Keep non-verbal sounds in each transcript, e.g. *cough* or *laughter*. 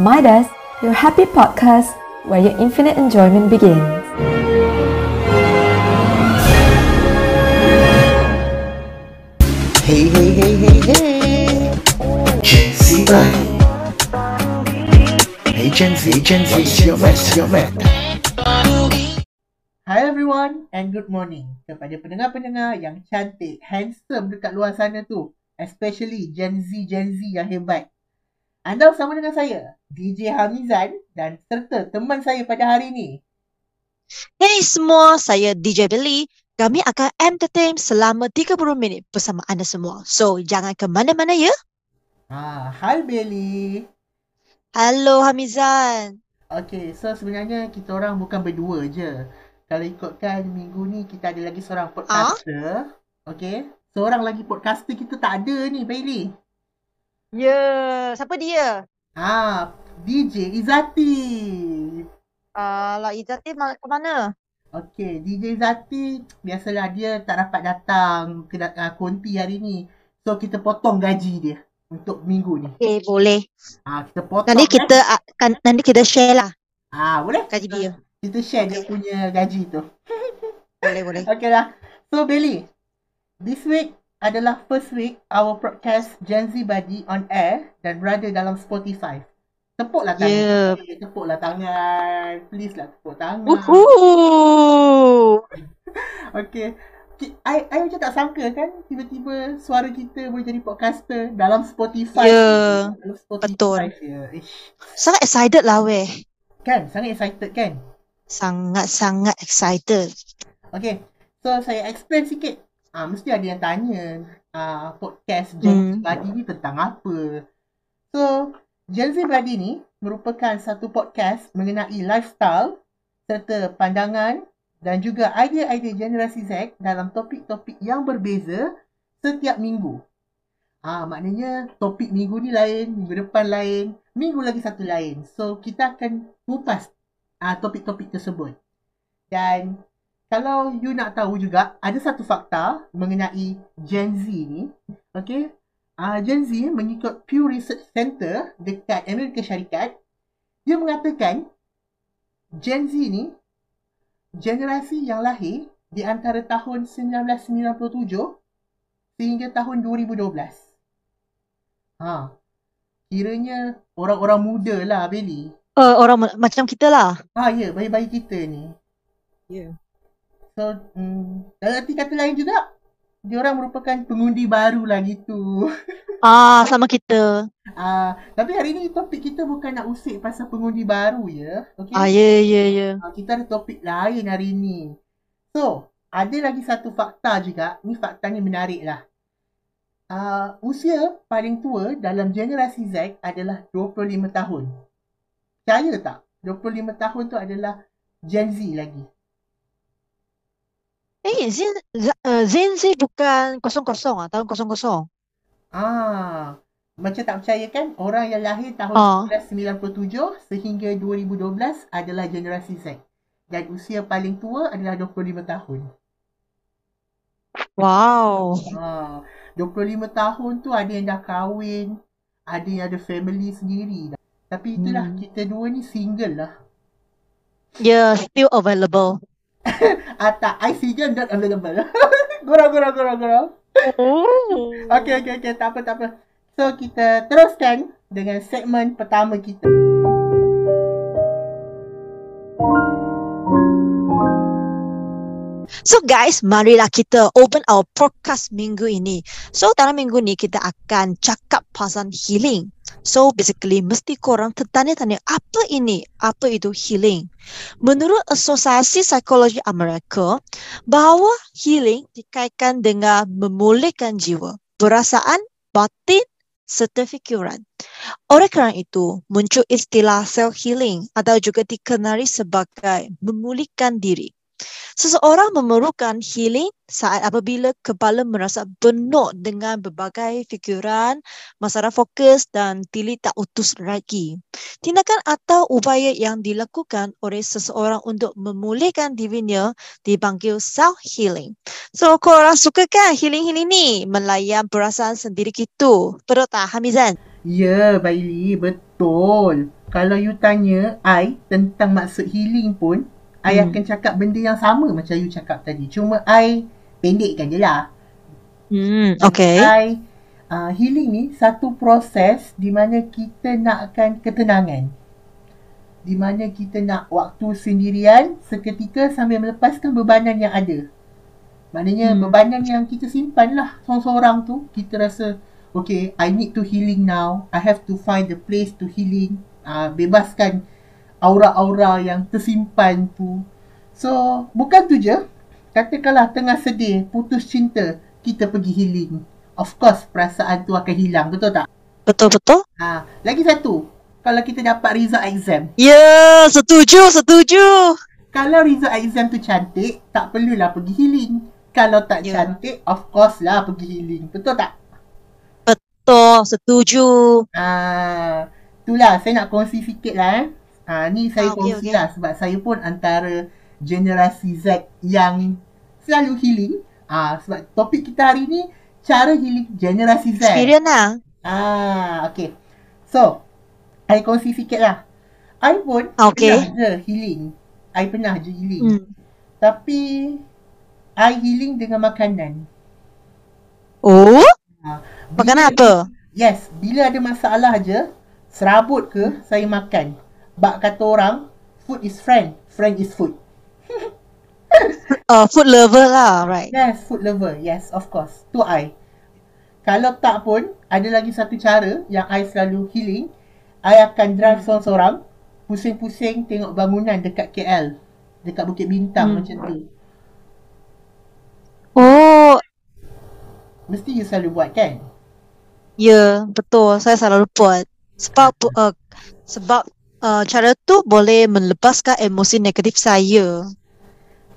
Midas, your happy podcast where your infinite enjoyment begins. Hey, hey, hey, hey, hey. Gen Z vibe. Hey, Gen Z, Gen Z, it's your man, your man. Hi everyone and good morning kepada pendengar-pendengar yang cantik, handsome dekat luar sana tu. Especially Gen Z, Gen Z yang hebat. Anda bersama dengan saya, DJ Hamizan dan serta teman saya pada hari ini. Hey semua, saya DJ Billy. Kami akan entertain selama 30 minit bersama anda semua. So, jangan ke mana-mana ya. Ha, hi Belly. Halo Hamizan. Okay, so sebenarnya kita orang bukan berdua je. Kalau ikutkan minggu ni kita ada lagi seorang podcaster. Okay. Seorang lagi podcaster kita tak ada ni, Bailey. Ya, siapa dia? Ah, DJ Izati. Alah, Izzati ke mana? Okey, DJ Zati biasalah dia tak dapat datang ke uh, konti hari ni. So kita potong gaji dia untuk minggu ni. Eh, boleh. Ah, kita potong. Nanti kita akan nanti kita share lah Ah, boleh? gaji dia. Kita share dia punya gaji tu. Boleh, boleh. *laughs* Okey lah. So Belly, this week adalah first week our podcast Gen Z Buddy on air dan berada dalam Spotify. Tepuklah tangan. Yeah. Tepuklah tangan. Please lah tepuk tangan. Uhuh. *laughs* Okay. I, I macam tak sangka kan tiba-tiba suara kita boleh jadi podcaster dalam Spotify. Ya, Dalam Spotify betul. Ya. Ish. Sangat excited lah weh. Kan? Sangat excited kan? Sangat-sangat excited. Okay. So saya explain sikit. Ah, mesti ada yang tanya ah, podcast Gen Z Hmm. Buddy ni tentang apa. So, Gen Z Buddy ni merupakan satu podcast mengenai lifestyle serta pandangan dan juga idea-idea generasi Z dalam topik-topik yang berbeza setiap minggu. Ah, maknanya topik minggu ni lain, minggu depan lain, minggu lagi satu lain. So, kita akan kupas ah, topik-topik tersebut. Dan kalau you nak tahu juga, ada satu fakta mengenai Gen Z ni. Okay. Uh, Gen Z mengikut Pew Research Center dekat Amerika Syarikat, dia mengatakan Gen Z ni generasi yang lahir di antara tahun 1997 sehingga tahun 2012. Ha. Kiranya orang-orang muda lah, Belly. Uh, orang ma- macam kita lah. Ha, ya, bayi-bayi kita ni. Ya. So, hmm, dalam arti kata lain juga, dia orang merupakan pengundi baru lah gitu. *laughs* Ah, sama kita. Ah, tapi hari ni topik kita bukan nak usik pasal pengundi baru ya. Okay? Ah, ya, ya, ya. Ah, kita ada topik lain hari ni. So, ada lagi satu fakta juga. Ni fakta ni menarik lah. Uh, usia paling tua dalam generasi Z adalah 25 tahun. Percaya tak? 25 tahun tu adalah Gen Z lagi. Eh, Zen, Z- uh, Zen Z bukan kosong-kosong ah, tahun kosong-kosong. Ah, macam tak percaya kan? Orang yang lahir tahun Ah. 1997 sehingga 2012 adalah generasi Z. Dan usia paling tua adalah 25 tahun. Wow. Ah, 25 tahun tu ada yang dah kahwin, ada yang ada family sendiri. dah. Tapi itulah Hmm. kita dua ni single lah. Yeah, still available. Ah tak, I single not available. *laughs* gurau, gurau, gurau, gurau. Oh. Okay, okay, okay. Tak apa, tak apa. So, kita teruskan dengan segmen pertama kita. So guys, marilah kita open our podcast minggu ini. So dalam minggu ni kita akan cakap pasal healing. So basically mesti korang tertanya-tanya apa ini? Apa itu healing? Menurut Asosiasi Psikologi Amerika, bahawa healing dikaitkan dengan memulihkan jiwa, perasaan, batin serta fikiran. Oleh kerana itu, muncul istilah self-healing atau juga dikenali sebagai memulihkan diri. Seseorang memerlukan healing saat apabila kepala merasa penuh dengan berbagai fikiran, masalah fokus dan tili tak utus lagi. Tindakan atau upaya yang dilakukan oleh seseorang untuk memulihkan dirinya dipanggil self-healing. So, korang suka kan healing-healing ni? Melayan perasaan sendiri gitu. Betul tak Hamizan? Ya, Baili, betul. kalau you tanya I tentang maksud healing pun, I Hmm. akan cakap benda yang sama macam you cakap tadi. Cuma I pendekkan je lah. Hmm, okay. I, uh, healing ni satu proses di mana kita nakkan ketenangan. Di mana kita nak waktu sendirian seketika sambil melepaskan bebanan yang ada. Maknanya Hmm. bebanan yang kita simpan lah seorang-seorang tu. Kita rasa, okay, I need to healing now. I have to find the place to healing. Uh, bebaskan aura-aura yang tersimpan tu. So, bukan tu je. Katakanlah tengah sedih, putus cinta, kita pergi healing. Of course, perasaan tu akan hilang. Betul tak? Betul-betul. Ha, lagi satu. Kalau kita dapat result exam. Ya, setuju, setuju. Kalau result exam tu cantik, tak perlulah pergi healing. Kalau tak Ya. cantik, of course lah pergi healing. Betul tak? Betul, setuju. Ah, itulah saya nak kongsi sikit lah eh. Ah, ni saya Ah, okey, kongsi okey. lah sebab saya pun antara generasi Z yang selalu healing. Ah, sebab topik kita hari ni cara healing generasi Z. Experience lah. Ah, okay. So, I kongsi sikit lah. I pun Ah, okey. pernah je healing. I pernah je healing. Hmm. Tapi, I healing dengan makanan. Oh, Ah, makanan apa? Yes, bila ada masalah je, serabut ke, saya makan. Bak kata orang, food is friend, friend is food. Uh, food lover lah, right? Yes, food lover. Yes, of course. Tu I. Kalau tak pun, ada lagi satu cara yang I selalu healing. I akan drive seorang-seorang, pusing-pusing tengok bangunan dekat KL. Dekat Bukit Bintang Hmm. macam tu. Oh, Mesti you selalu buat kan? ya, betul. Saya selalu buat. Sebab uh, sebab uh, cara tu boleh melepaskan emosi negatif saya.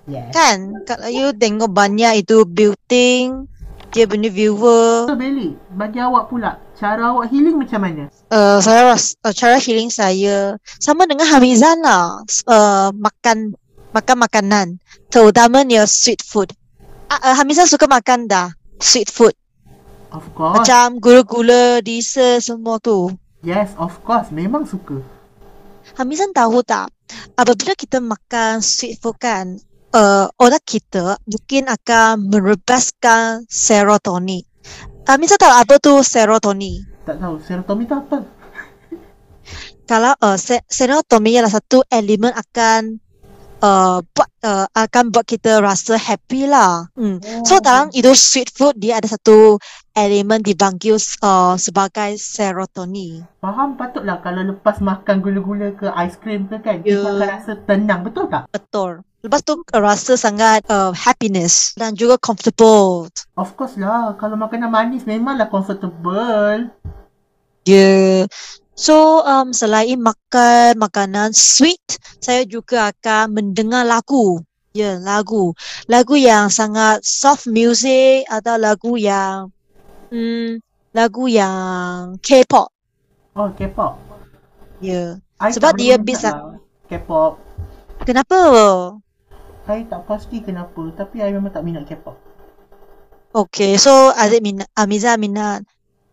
Yes. Kan? Kalau you tengok banyak itu building, dia punya viewer. So Belly, bagi awak pula, cara awak healing macam mana? Uh, saya rasa uh, cara healing saya sama dengan Hamizan lah. Uh, makan makan makanan, terutamanya sweet food. Uh, uh, Hamizan suka makan dah sweet food. Of course. Macam gula-gula, dessert semua tu. Yes, of course. Memang suka. Hamizan tahu tak? Apabila kita makan sweet food kan, uh, otak kita mungkin akan melepaskan serotonin. Hamizan tahu apa tu serotonin? Tak tahu, serotonin tu apa? Kalau uh, se- serotonin ialah satu elemen akan uh, buat uh, akan buat kita rasa happy lah. Hmm. So dalam itu sweet food dia ada satu elemen dipanggil uh, sebagai serotonin. Faham patutlah kalau lepas makan gula-gula ke aiskrim ke kan, kita Ya. akan rasa tenang. Betul tak? Betul. Lepas tu rasa sangat uh, happiness dan juga comfortable. Of course lah. Kalau makanan manis memanglah comfortable. Yeah. So um, selain makan makanan sweet, saya juga akan mendengar lagu. Ya, yeah, lagu. Lagu yang sangat soft music atau lagu yang hmm, lagu yang K-pop. Oh, K-pop. Ya. I Sebab dia bisa- lah K-pop. Kenapa? I tak pasti kenapa. Tapi I memang tak minat K-pop. Okay, so Aziz minat, Amiza minat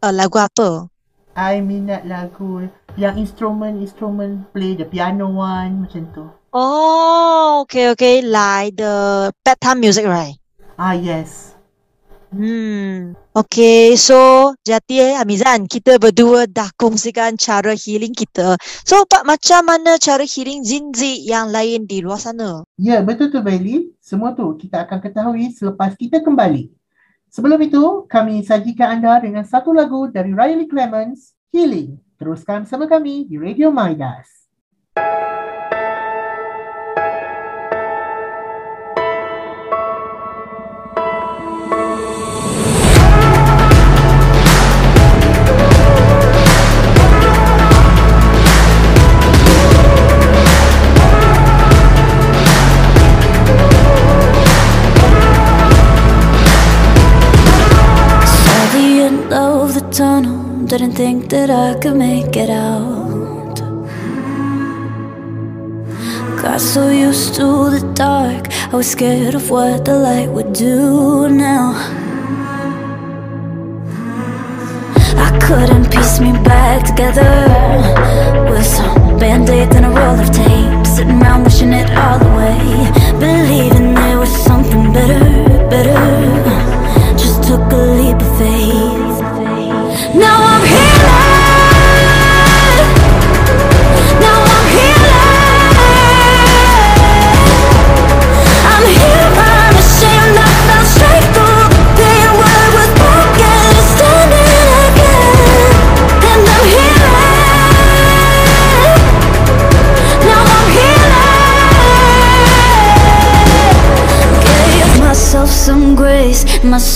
uh, lagu apa? I minat lagu yang instrument-instrument play the piano one macam tu. Oh, okay, okay. Like the bedtime music, right? Ah, yes. Hmm. Okay, so jadi eh, Amizan, kita berdua dah kongsikan cara healing kita. So, Pak, macam mana cara healing Zinzi yang lain di luar sana? Ya, betul tu Bailey. Semua tu kita akan ketahui selepas kita kembali. Sebelum itu, kami sajikan anda dengan satu lagu dari Riley Clemens, Healing. Teruskan bersama kami di Radio Midas. Saw could make it out. Got so used to the dark, I was scared of what the light would do now. I couldn't piece me back together with some band-aids and a roll of tape Sitting around wishing it all away Believing there was something better, better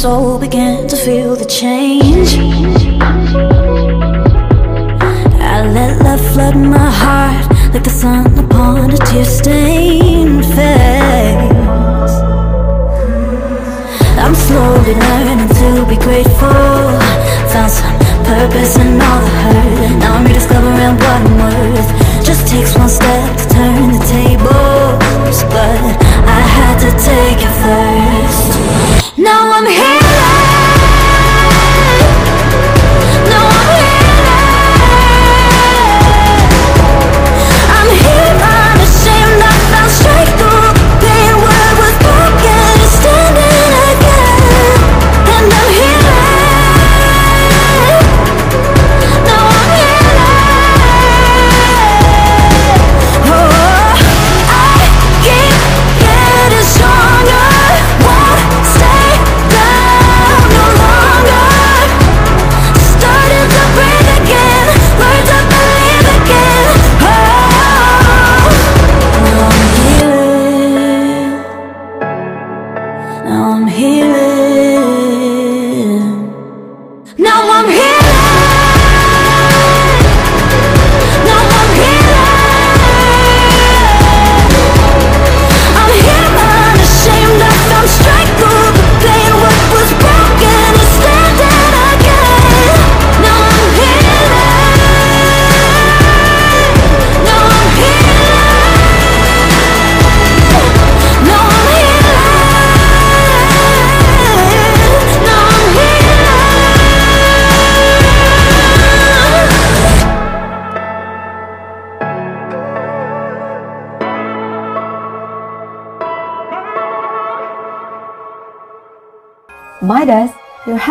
My soul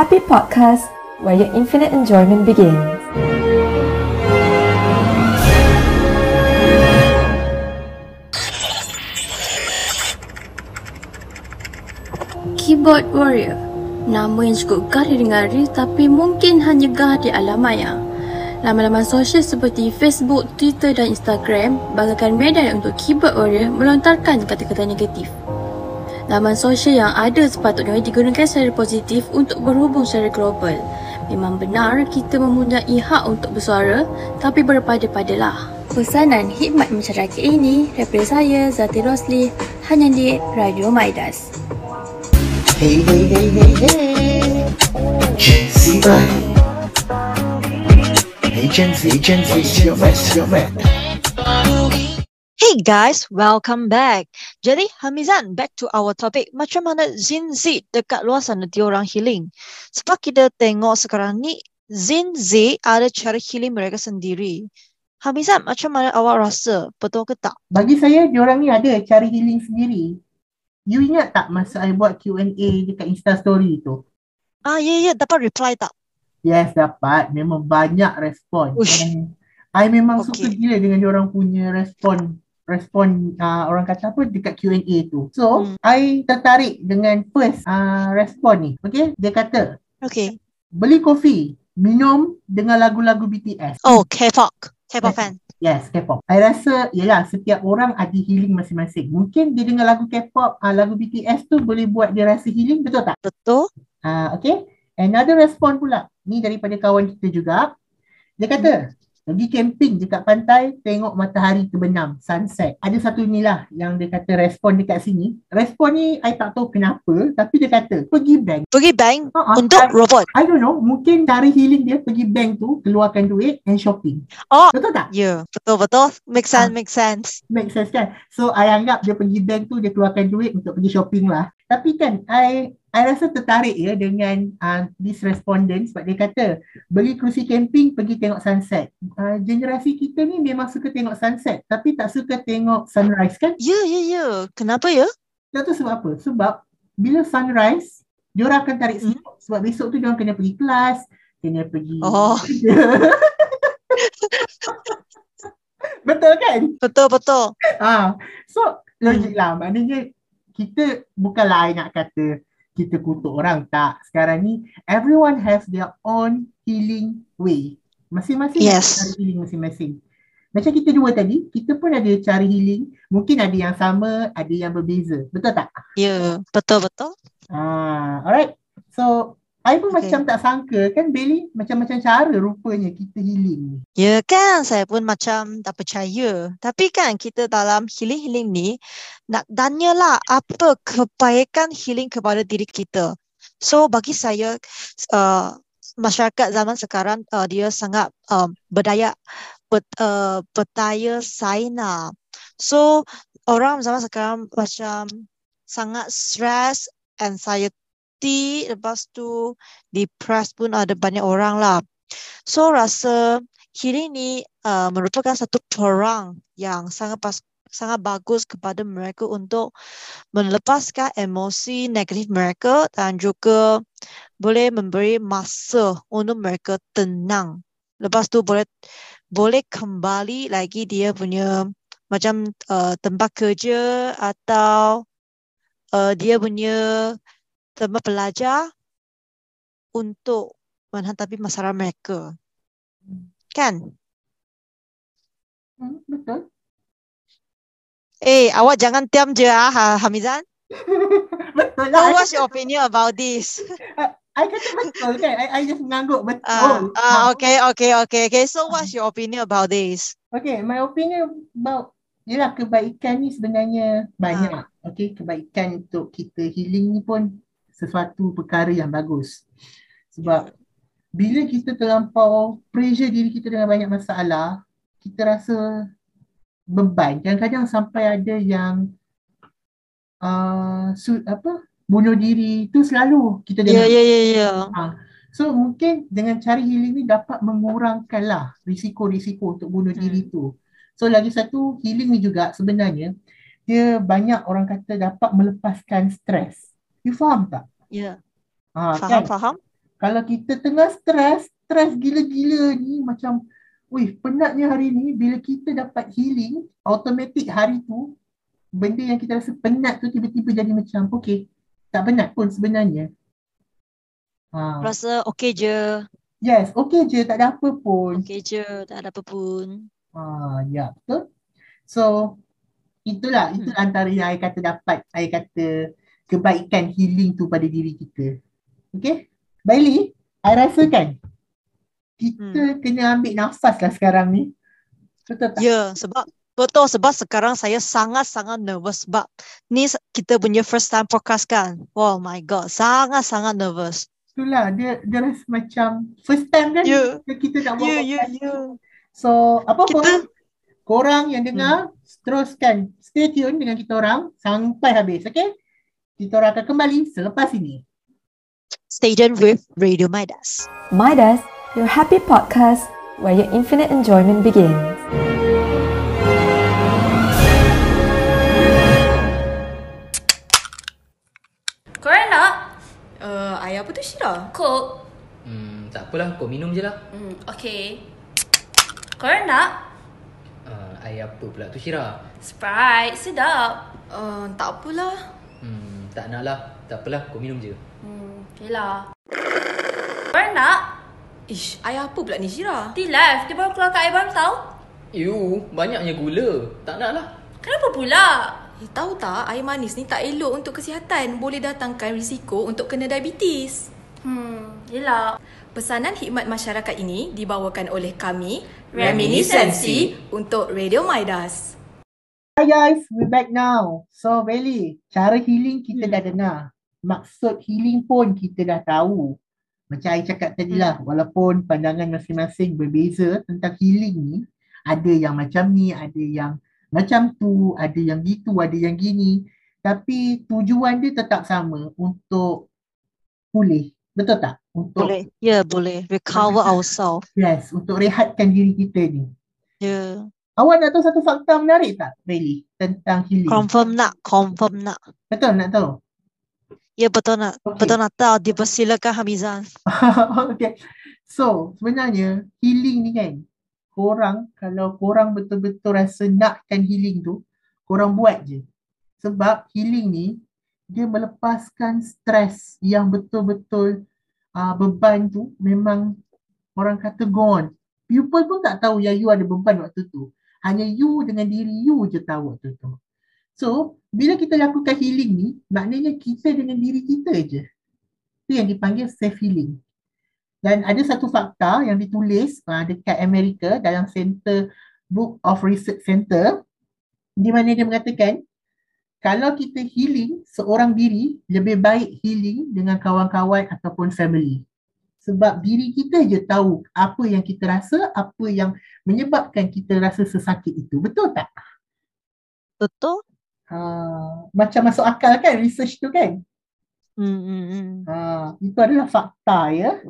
happy podcast where your infinite enjoyment begins. Keyboard Warrior Nama yang cukup gah didengari tapi mungkin hanya gah di alam maya. Laman-laman sosial seperti Facebook, Twitter dan Instagram bagaikan medan untuk keyboard warrior melontarkan kata-kata negatif. Laman sosial yang ada sepatutnya digunakan secara positif untuk berhubung secara global. Memang benar kita mempunyai hak untuk bersuara tapi berpada-padalah. Pesanan hikmat masyarakat ini daripada saya Zati Rosli hanya di Radio Maidas. Hey, hey, hey, hey, hey. Gen Z vibe. Hey, Gen Z, Gen Z, what's your mess, your mess? Hey guys, welcome back. Jadi Hamizan, back to our topic. Macam mana Zin Z dekat luar sana diorang healing? Sebab kita tengok sekarang ni, Zin Z ada cara healing mereka sendiri. Hamizan, macam mana awak rasa? Betul ke tak? Bagi saya, diorang ni ada cari healing sendiri. You ingat tak masa I buat Q&A dekat Insta story tu? Ah, ya, ya, dapat reply tak? Yes, dapat. Memang banyak respon. And I memang Okay. suka gila dengan diorang punya respon respon uh, orang kata apa dekat Q&A tu. So, Hmm. I tertarik dengan first uh, respon ni. Okay, dia kata, Okay. beli kopi, minum dengan lagu-lagu BTS. Oh, K-pop. K-pop Yes. fan. Yes, K-pop. I rasa, yelah, setiap orang ada healing masing-masing. Mungkin dia dengar lagu K-pop, uh, lagu BTS tu boleh buat dia rasa healing, betul tak? Betul? Ah, okay. Another respon pula. Ni daripada kawan kita juga. Dia kata, pergi camping dekat pantai, tengok matahari terbenam, sunset. Ada satu ni lah yang dia kata respon dekat sini. Respon ni, I tak tahu kenapa, tapi dia kata, pergi bank. Pergi bank ah, untuk I, robot. I don't know, mungkin cara healing dia pergi bank tu, keluarkan duit and shopping. Oh. Betul tak? Ya, betul-betul. Make sense, Ah. make sense. Make sense kan? So, I anggap dia pergi bank tu, dia keluarkan duit untuk pergi shopping lah. Tapi kan, I I rasa tertarik ya dengan uh, this respondent sebab dia kata beli kerusi camping pergi tengok sunset. Uh, generasi kita ni memang suka tengok sunset tapi tak suka tengok sunrise kan? Ya, ya, ya. Kenapa ya? Tak tahu sebab apa. Sebab bila sunrise, dia akan tarik Hmm. sibuk. Sebab besok tu dia orang kena pergi kelas, kena pergi Oh. *laughs* Betul kan? Betul, betul. Ah, so logik lah. Maknanya kita bukanlah I nak kata kita kutuk orang tak. Sekarang ni everyone has their own healing way. Masing-masing Yes. cara healing masing-masing. Macam kita dua tadi, kita pun ada cara healing. Mungkin ada yang sama, ada yang berbeza. Betul tak? Ya, betul, betul. Ah, alright. So, I pun Okay. macam tak sangka kan Belly macam-macam cara rupanya kita healing ni. Ya kan, saya pun macam tak percaya. Tapi kan kita dalam healing-healing ni nak tanyalah apa kebaikan healing kepada diri kita. So bagi saya uh, masyarakat zaman sekarang uh, dia sangat um, berdaya ber, uh, berdaya saina. So orang zaman sekarang macam sangat stress, anxiety, lepas tu depressed pun ada banyak orang lah. So rasa healing ni uh, merupakan satu perang yang sangat pas, sangat bagus kepada mereka untuk melepaskan emosi negatif mereka dan juga boleh memberi masa untuk mereka tenang. Lepas tu boleh boleh kembali lagi dia punya macam uh, tempat kerja atau uh, dia punya tempat belajar untuk menghadapi masalah mereka. Kan? Hmm, betul. Eh, awak jangan diam je ah, Ha- Hamizan. *laughs* betul So, lah. What's your opinion about this? *laughs* I kata betul kan. I, I just mengangguk betul. Ah, ah, Ah, okay, okay, okay, okay. So, what's your opinion about this? Okay, my opinion about Yelah kebaikan ni sebenarnya banyak. Okay, kebaikan untuk kita healing ni pun sesuatu perkara yang bagus. Sebab bila kita terlampau pressure diri kita dengan banyak masalah, kita rasa beban. Kadang-kadang sampai ada yang uh, su- apa bunuh diri tu selalu kita Ya, dengar. ya, ya, ya. So mungkin dengan cara healing ni dapat mengurangkanlah risiko-risiko untuk bunuh Hmm. diri tu. So lagi satu healing ni juga sebenarnya dia banyak orang kata dapat melepaskan stres. You faham tak? Ya, Ha, faham, kan? faham. Kalau kita tengah stres, stres gila-gila ni macam Wih, penatnya hari ni bila kita dapat healing, automatik hari tu benda yang kita rasa penat tu tiba-tiba jadi macam okay, tak penat pun sebenarnya. Ha. Rasa okay je, Yes, okay je, tak ada apa pun. okay je, tak ada apa pun. Ah, ya, betul. So, itulah, itu antara yang saya kata dapat, saya kata kebaikan healing tu pada diri kita. Okay? Bailey, saya rasakan kita kena ambil nafas lah sekarang ni. Betul tak? Ya, sebab betul sebab sekarang saya sangat-sangat nervous sebab ni kita punya first time podcast kan. Oh my god, sangat-sangat nervous. Itulah, dia, dia rasa macam first time kan Ya. kita, nak buat podcast ya. tu. So, apa pun, Kita korang yang dengar, teruskan stay tune dengan kita orang sampai habis, okay? Kita orang akan kembali selepas ini. stay tuned with Radio Midas. Midas, your happy podcast where your infinite enjoyment begins. Korang nak? Uh, ayah apa tu Syira? Coke? Hmm, tak apalah, kau minum je lah. Hmm, okay. Korang nak? Uh, air apa pula tu Syira? Sprite, sedap. Uh, tak apalah. Tak nak lah. Tak apalah, kau minum je. Hmm, okay lah. Korang nak? Ish, ayah apa pula ni Syira? Di live, dia baru keluar kat air baru tau. Ew, banyaknya gula. Tak nak lah. Kenapa pula? Eh, tahu tak, air manis ni tak elok untuk kesihatan. Boleh datangkan risiko untuk kena diabetes. Hmm, yelah. Pesanan khidmat masyarakat ini dibawakan oleh kami, Reminiscency, untuk Radio Midas. Hi guys, we're back now. So Belly, cara healing kita dah dengar. Maksud healing pun kita dah tahu. Macam I cakap tadi lah, walaupun pandangan masing-masing berbeza tentang healing ni, ada yang macam ni, ada yang macam tu, ada yang gitu, ada yang gini. Tapi tujuan dia tetap sama untuk pulih. Betul tak? Untuk Boleh. Ya, boleh. Recover ourselves. yes, untuk rehatkan diri kita ni. Ya. Awak nak tahu satu fakta menarik tak, Bailey? Tentang healing. Confirm nak. Confirm nak. Betul nak tahu? Ya, betul nak. Okey. Betul nak tahu. Dipersilakan Hamizan. *laughs* okay. So, sebenarnya healing ni kan, korang kalau korang betul-betul rasa nakkan healing tu, korang buat je. Sebab healing ni, dia melepaskan stres yang betul-betul uh, beban tu memang orang kata gone. People pun tak tahu yang you ada beban waktu tu. Hanya you dengan diri you je tahu waktu tu. So, bila kita lakukan healing ni, maknanya kita dengan diri kita je. Itu yang dipanggil self healing. Dan ada satu fakta yang ditulis uh, dekat Amerika dalam Center Book of Research Center di mana dia mengatakan kalau kita healing seorang diri lebih baik healing dengan kawan-kawan ataupun family. Sebab diri kita je tahu apa yang kita rasa, apa yang menyebabkan kita rasa sesakit itu. Betul tak? Betul? Uh, macam masuk akal kan research tu kan? Hmm, hmm, hmm. Uh, itu adalah fakta ya.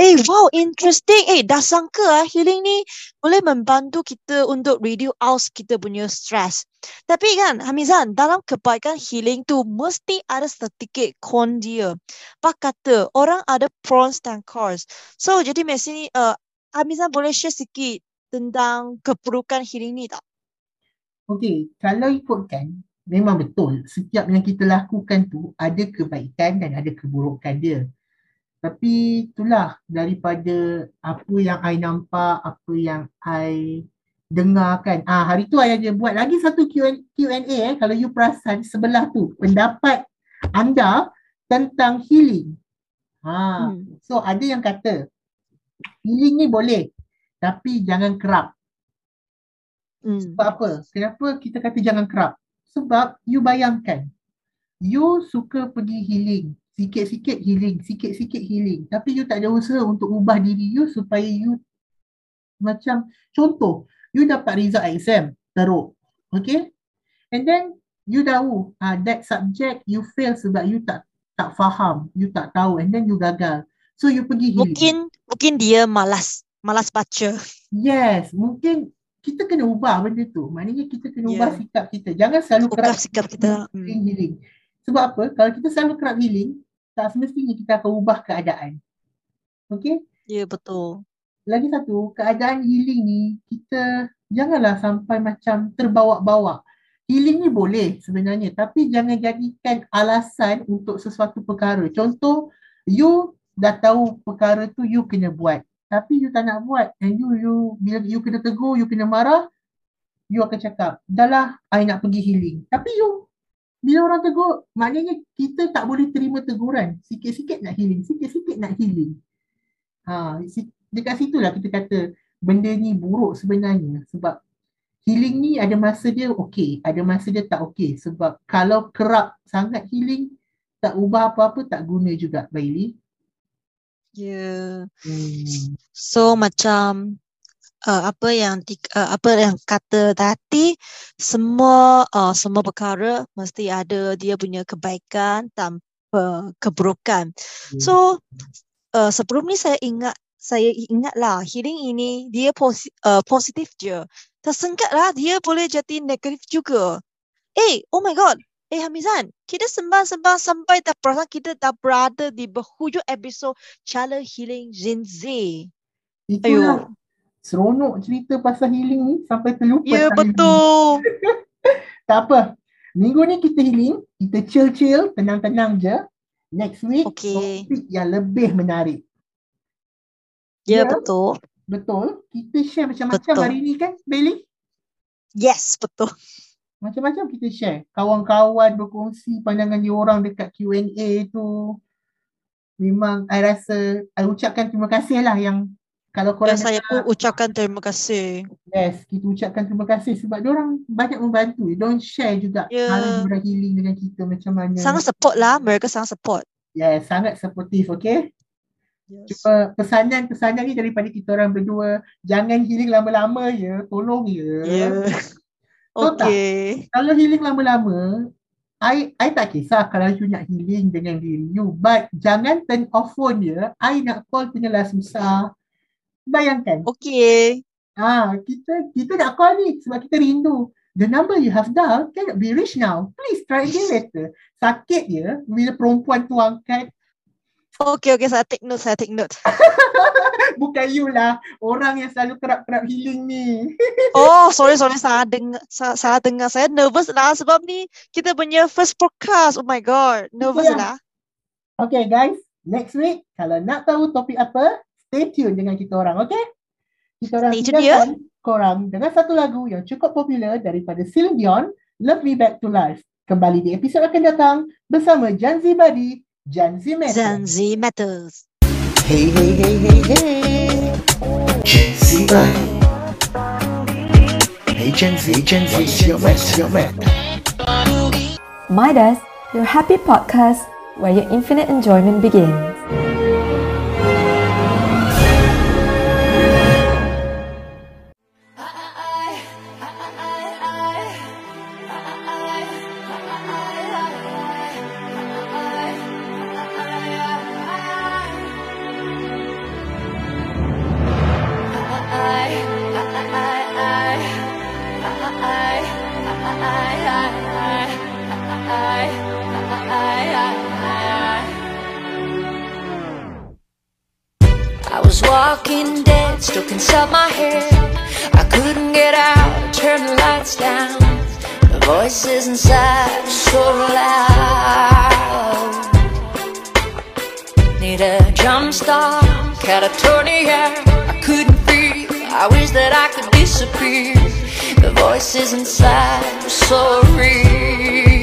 Eh, wow, interesting. Eh, dah sangka ah healing ni boleh membantu kita untuk reduce out kita punya stress. Tapi kan, Hamizan, dalam kebaikan healing tu mesti ada sedikit con dia. Pak kata, orang ada pros dan cons. So, jadi mesti ni, uh, Hamizan boleh share sikit tentang keburukan healing ni tak? Okey, kalau ikutkan memang betul setiap yang kita lakukan tu ada kebaikan dan ada keburukan dia. Tapi itulah daripada apa yang I nampak, apa yang I dengarkan. Ah hari tu I ada buat lagi satu Q&A, Q&A eh kalau you perasan sebelah tu pendapat anda tentang healing. Ha, Hmm. so ada yang kata healing ni boleh tapi jangan kerap. Hmm. Sebab apa? Kenapa kita kata jangan kerap? Sebab you bayangkan, you suka pergi healing, sikit-sikit healing, sikit-sikit healing. Tapi you tak ada usaha untuk ubah diri you supaya you macam contoh, you dapat result exam teruk. Okay? And then you tahu uh, that subject you fail sebab you tak tak faham, you tak tahu and then you gagal. So you pergi healing. Mungkin mungkin dia malas malas baca. Yes, mungkin kita kena ubah benda tu. Maknanya kita kena ubah Yeah. sikap kita. Jangan selalu Ubah kerap sikap kita. Hmm. healing, healing. Sebab apa? Kalau kita selalu kerap healing, tak semestinya kita akan ubah keadaan. Okay? Ya, betul. Lagi satu, keadaan healing ni, kita janganlah sampai macam terbawa-bawa. Healing ni boleh sebenarnya, tapi jangan jadikan alasan untuk sesuatu perkara. Contoh, you dah tahu perkara tu you kena buat. Tapi you tak nak buat. And you, you bila you kena tegur, you kena marah, you akan cakap, dah lah, I nak pergi healing. Tapi you, bila orang tegur, maknanya kita tak boleh terima teguran. Sikit-sikit nak healing, sikit-sikit nak healing. Ha, dekat situlah kita kata benda ni buruk sebenarnya sebab healing ni ada masa dia okey, ada masa dia tak okey sebab kalau kerap sangat healing tak ubah apa-apa tak guna juga Bailey. Ya. Hmm. So macam uh, apa yang di, uh, apa yang kata tadi semua uh, semua perkara mesti ada dia punya kebaikan tanpa keburukan. So uh, sebelum ni saya ingat saya ingatlah healing ini dia posi, uh, positif je. Tersengkat lah dia boleh jadi negatif juga. Eh, oh my god. Eh Hamizan, kita sembang-sembang sampai tak perasan kita dah berada di berhujung episod Cara Healing Gen Z. Itulah seronok cerita pasal healing ni sampai terlupa. Ya time betul. *laughs* Tak apa. Minggu ni kita healing, kita chill-chill, tenang-tenang je. Next week Okey. topik yang lebih menarik. Ya Ya. betul. Betul. Kita share macam-macam Betul. hari ni kan, Bailey? Yes, betul. Macam-macam kita share. Kawan-kawan berkongsi pandangan dia orang dekat Q&A tu. Memang I rasa, I ucapkan terima kasih lah yang kalau korang saya pun ucapkan terima kasih. yes, kita ucapkan terima kasih sebab dia orang banyak membantu. Dia orang share juga cara dia healing dengan kita macam mana. Sangat support lah. Mereka sangat support. Yes, sangat supportive, okay? Yes. Cuma pesanan-pesanan ni daripada kita orang berdua, jangan healing lama-lama ya, tolong ya. Tak? Okay. Kalau healing lama-lama, I, I tak kisah kalau you nak healing dengan diri you. But jangan turn off phone ya. I nak call punya susah. Bayangkan. Okay. Ah, kita kita nak call ni sebab kita rindu. The number you have dialed cannot be reached now. Please try again later. Sakit ya bila perempuan tu angkat. Okay, okay. Saya take note, saya take note. *laughs* Bukan you lah. Orang yang selalu kerap-kerap healing ni. *laughs* Oh, sorry, sorry. Saya dengar, saya, saya dengar. Saya nervous lah sebab ni kita punya first podcast. Oh my God. Nervous Yeah. lah. Okay guys, next week kalau nak tahu topik apa, stay tune dengan kita orang, okay? Kita orang Stay tune, tinggalkan korang dengan satu lagu yang cukup popular daripada Celine Dion, Love Me Back to Life. Kembali di episod akan datang bersama Janzi Badi, Janzi Metal. Zanzi Matters. Hey, hey, hey, hey, hey. Gen Z vibe. Hey Gen Z, Gen Z, what's your mess, your mess? Midas, your happy podcast where your infinite enjoyment begins. Dead, stuck inside my head. I couldn't get out, turn the lights down. The voices inside were so loud. Need a jump start, catatonia. I couldn't breathe. I wish that I could disappear. The voices inside were so real.